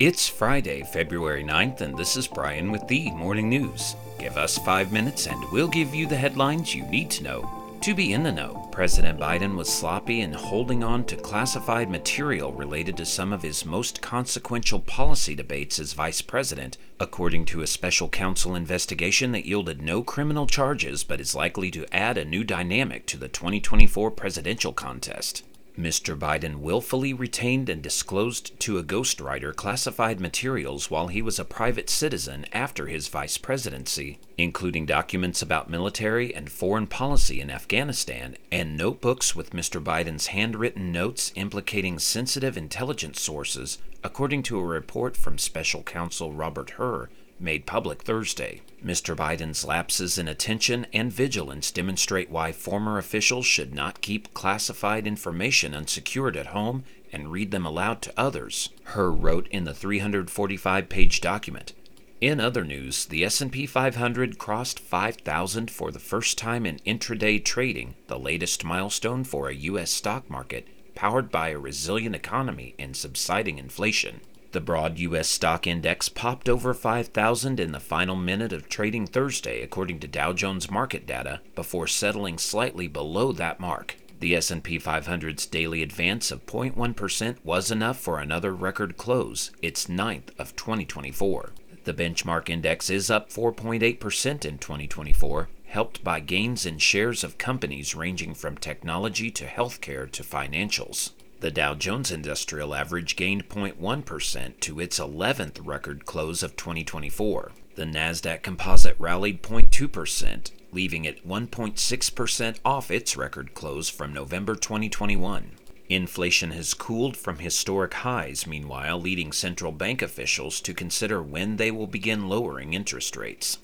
It's Friday, February 9th, and this is Brian with the Morning News. Give us five minutes and we'll give you the headlines you need to know to be in the know, President Biden was sloppy in holding on to classified material related to some of his most consequential policy debates as vice president, according to a special counsel investigation that yielded no criminal charges but is likely to add a new dynamic to the 2024 presidential contest. Mr. Biden willfully retained and disclosed to a ghostwriter classified materials while he was a private citizen after his vice presidency, including documents about military and foreign policy in Afghanistan and notebooks with Mr. Biden's handwritten notes implicating sensitive intelligence sources, according to a report from special counsel Robert Hur made public Thursday. Mr. Biden's lapses in attention and vigilance demonstrate why former officials should not keep classified information unsecured at home and read them aloud to others, Hur wrote in the 345-page document. In other news, the S&P 500 crossed 5,000 for the first time in intraday trading, the latest milestone for a US stock market powered by a resilient economy and subsiding inflation. The broad U.S. stock index popped over 5,000 in the final minute of trading Thursday, according to Dow Jones market data, before settling slightly below that mark. The S&P 500's daily advance of 0.1% was enough for another record close, its ninth of 2024. The benchmark index is up 4.8% in 2024, helped by gains in shares of companies ranging from technology to healthcare to financials. The Dow Jones Industrial Average gained 0.1% to its 11th record close of 2024. The Nasdaq Composite rallied 0.2%, leaving it 1.6% off its record close from November 2021. Inflation has cooled from historic highs, meanwhile, leading central bank officials to consider when they will begin lowering interest rates.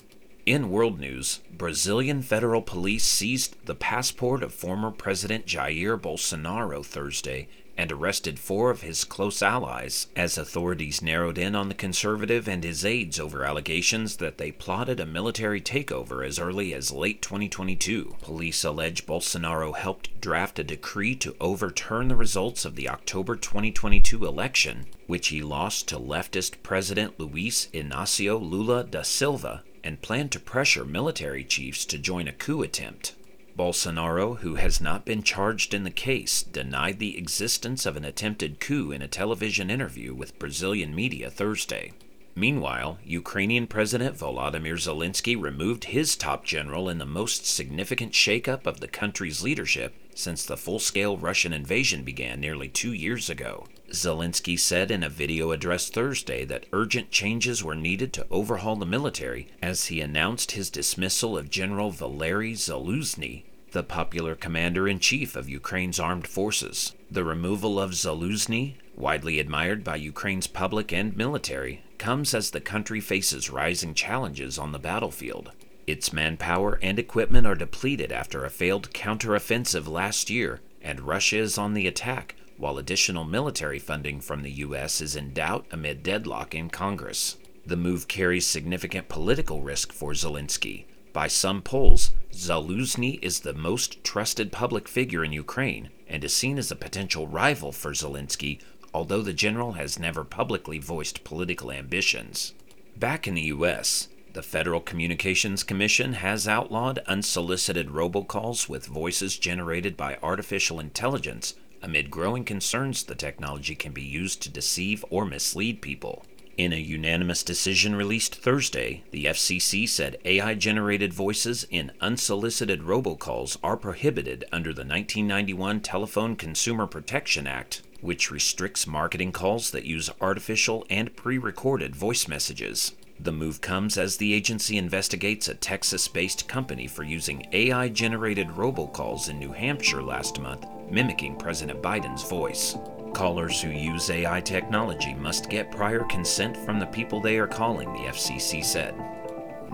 In world news, Brazilian federal police seized the passport of former President Jair Bolsonaro Thursday and arrested four of his close allies as authorities narrowed in on the conservative and his aides over allegations that they plotted a military takeover as early as late 2022. Police allege Bolsonaro helped draft a decree to overturn the results of the October 2022 election, which he lost to leftist President Luiz Inácio Lula da Silva and planned to pressure military chiefs to join a coup attempt. Bolsonaro, who has not been charged in the case, denied the existence of an attempted coup in a television interview with Brazilian media Thursday. Meanwhile, Ukrainian President Volodymyr Zelensky removed his top general in the most significant shakeup of the country's leadership since the full scale Russian invasion began nearly two years ago. Zelensky said in a video address Thursday that urgent changes were needed to overhaul the military as he announced his dismissal of General Valery Zaluzhny the popular commander in chief of Ukraine's armed forces. The removal of Zaluzhny, widely admired by Ukraine's public and military, comes as the country faces rising challenges on the battlefield. Its manpower and equipment are depleted after a failed counteroffensive last year, and Russia is on the attack, while additional military funding from the U.S. is in doubt amid deadlock in Congress. The move carries significant political risk for Zelensky, by some polls, Zaluzhny is the most trusted public figure in Ukraine and is seen as a potential rival for Zelensky, although the general has never publicly voiced political ambitions. Back in the U.S., the Federal Communications Commission has outlawed unsolicited robocalls with voices generated by artificial intelligence amid growing concerns the technology can be used to deceive or mislead people. In a unanimous decision released Thursday, the FCC said AI generated voices in unsolicited robocalls are prohibited under the 1991 Telephone Consumer Protection Act, which restricts marketing calls that use artificial and pre recorded voice messages. The move comes as the agency investigates a Texas based company for using AI generated robocalls in New Hampshire last month, mimicking President Biden's voice. Callers who use AI technology must get prior consent from the people they are calling, the FCC said.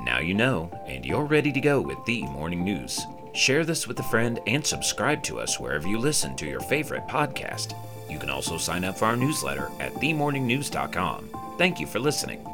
Now you know, and you're ready to go with the morning news. Share this with a friend and subscribe to us wherever you listen to your favorite podcast. You can also sign up for our newsletter at themorningnews.com. Thank you for listening.